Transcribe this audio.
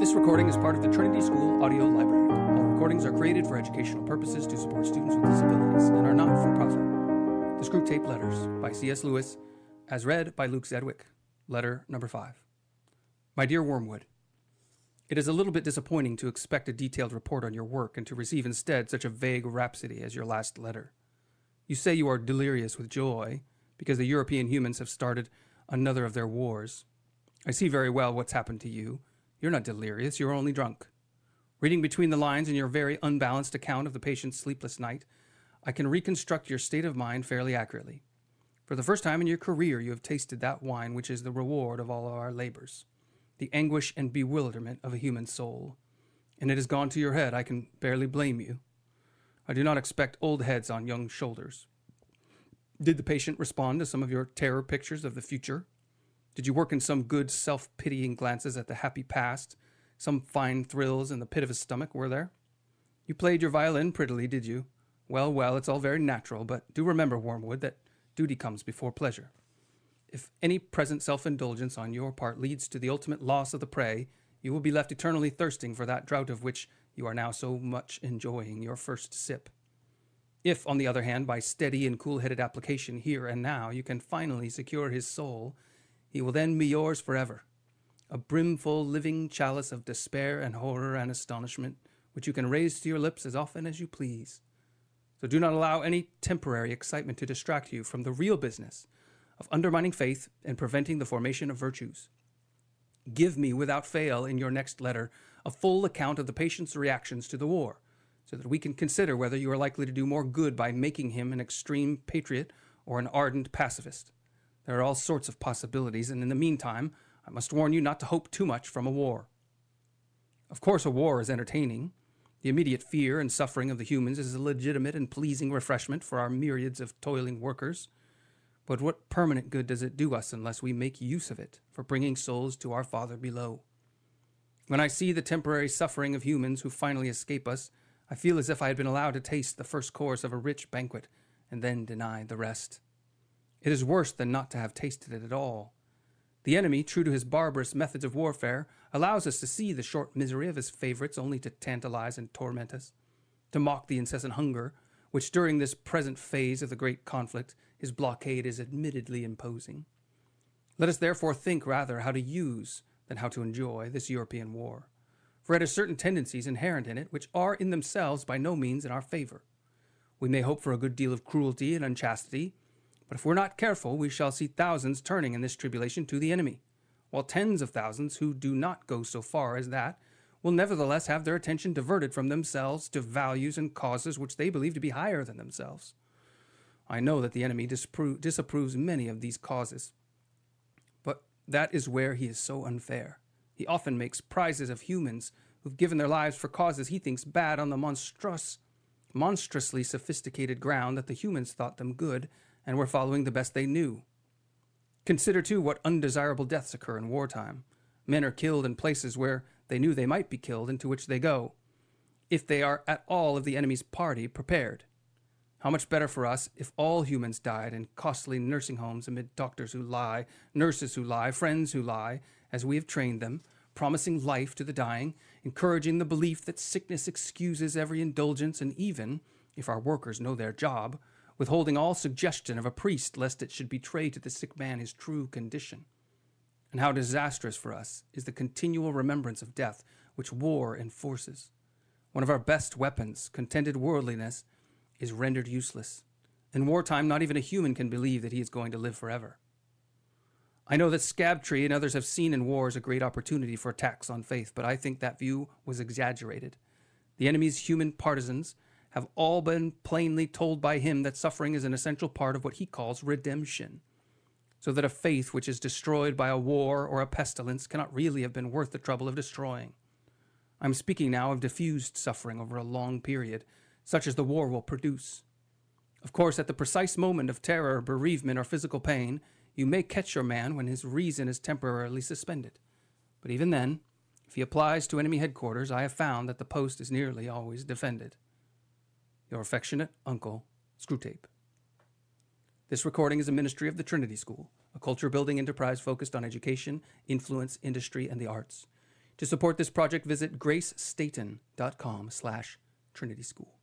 This recording is part of the Trinity School Audio Library. All recordings are created for educational purposes to support students with disabilities and are not for profit. The Screwtape Letters by C.S. Lewis, as read by Luke Zedwick. Letter number five. My dear Wormwood, it is a little bit disappointing to expect a detailed report on your work and to receive instead such a vague rhapsody as your last letter. You say you are delirious with joy because the European humans have started another of their wars. I see very well what's happened to you. You're not delirious, you're only drunk. Reading between the lines in your very unbalanced account of the patient's sleepless night, I can reconstruct your state of mind fairly accurately. For the first time in your career, you have tasted that wine which is the reward of all our labors the anguish and bewilderment of a human soul. And it has gone to your head. I can barely blame you. I do not expect old heads on young shoulders. Did the patient respond to some of your terror pictures of the future? Did you work in some good self pitying glances at the happy past? Some fine thrills in the pit of his stomach, were there? You played your violin prettily, did you? Well, well, it's all very natural, but do remember, Wormwood, that duty comes before pleasure. If any present self indulgence on your part leads to the ultimate loss of the prey, you will be left eternally thirsting for that draught of which you are now so much enjoying your first sip. If, on the other hand, by steady and cool headed application here and now, you can finally secure his soul, he will then be yours forever. A brimful living chalice of despair and horror and astonishment, which you can raise to your lips as often as you please. So do not allow any temporary excitement to distract you from the real business of undermining faith and preventing the formation of virtues. Give me without fail in your next letter a full account of the patient's reactions to the war, so that we can consider whether you are likely to do more good by making him an extreme patriot or an ardent pacifist. There are all sorts of possibilities, and in the meantime, I must warn you not to hope too much from a war. Of course, a war is entertaining. The immediate fear and suffering of the humans is a legitimate and pleasing refreshment for our myriads of toiling workers. But what permanent good does it do us unless we make use of it for bringing souls to our Father below? When I see the temporary suffering of humans who finally escape us, I feel as if I had been allowed to taste the first course of a rich banquet and then denied the rest. It is worse than not to have tasted it at all. The enemy, true to his barbarous methods of warfare, allows us to see the short misery of his favorites only to tantalize and torment us, to mock the incessant hunger which during this present phase of the great conflict his blockade is admittedly imposing. Let us therefore think rather how to use than how to enjoy this European war, for it has certain tendencies inherent in it which are in themselves by no means in our favor. We may hope for a good deal of cruelty and unchastity, but if we're not careful, we shall see thousands turning in this tribulation to the enemy, while tens of thousands who do not go so far as that will nevertheless have their attention diverted from themselves to values and causes which they believe to be higher than themselves. I know that the enemy dispro- disapproves many of these causes, but that is where he is so unfair. He often makes prizes of humans who've given their lives for causes he thinks bad on the monstrous, monstrously sophisticated ground that the humans thought them good and were following the best they knew. Consider, too, what undesirable deaths occur in wartime. Men are killed in places where they knew they might be killed, into which they go, if they are at all of the enemy's party prepared. How much better for us if all humans died in costly nursing homes amid doctors who lie, nurses who lie, friends who lie, as we have trained them, promising life to the dying, encouraging the belief that sickness excuses every indulgence, and even, if our workers know their job, withholding all suggestion of a priest lest it should betray to the sick man his true condition and how disastrous for us is the continual remembrance of death which war enforces. One of our best weapons, contented worldliness, is rendered useless. In wartime, not even a human can believe that he is going to live forever. I know that Scabtree and others have seen in wars a great opportunity for attacks on faith, but I think that view was exaggerated. The enemy's human partisans have all been plainly told by him that suffering is an essential part of what he calls redemption so that a faith which is destroyed by a war or a pestilence cannot really have been worth the trouble of destroying. I am speaking now of diffused suffering over a long period, such as the war will produce. Of course, at the precise moment of terror, bereavement, or physical pain, you may catch your man when his reason is temporarily suspended. But even then, if he applies to enemy headquarters, I have found that the post is nearly always defended. Your affectionate uncle, Screwtape. This recording is a ministry of the Trinity School, a culture building enterprise focused on education, influence, industry, and the arts. To support this project, visit gracestayton.com slash Trinity School.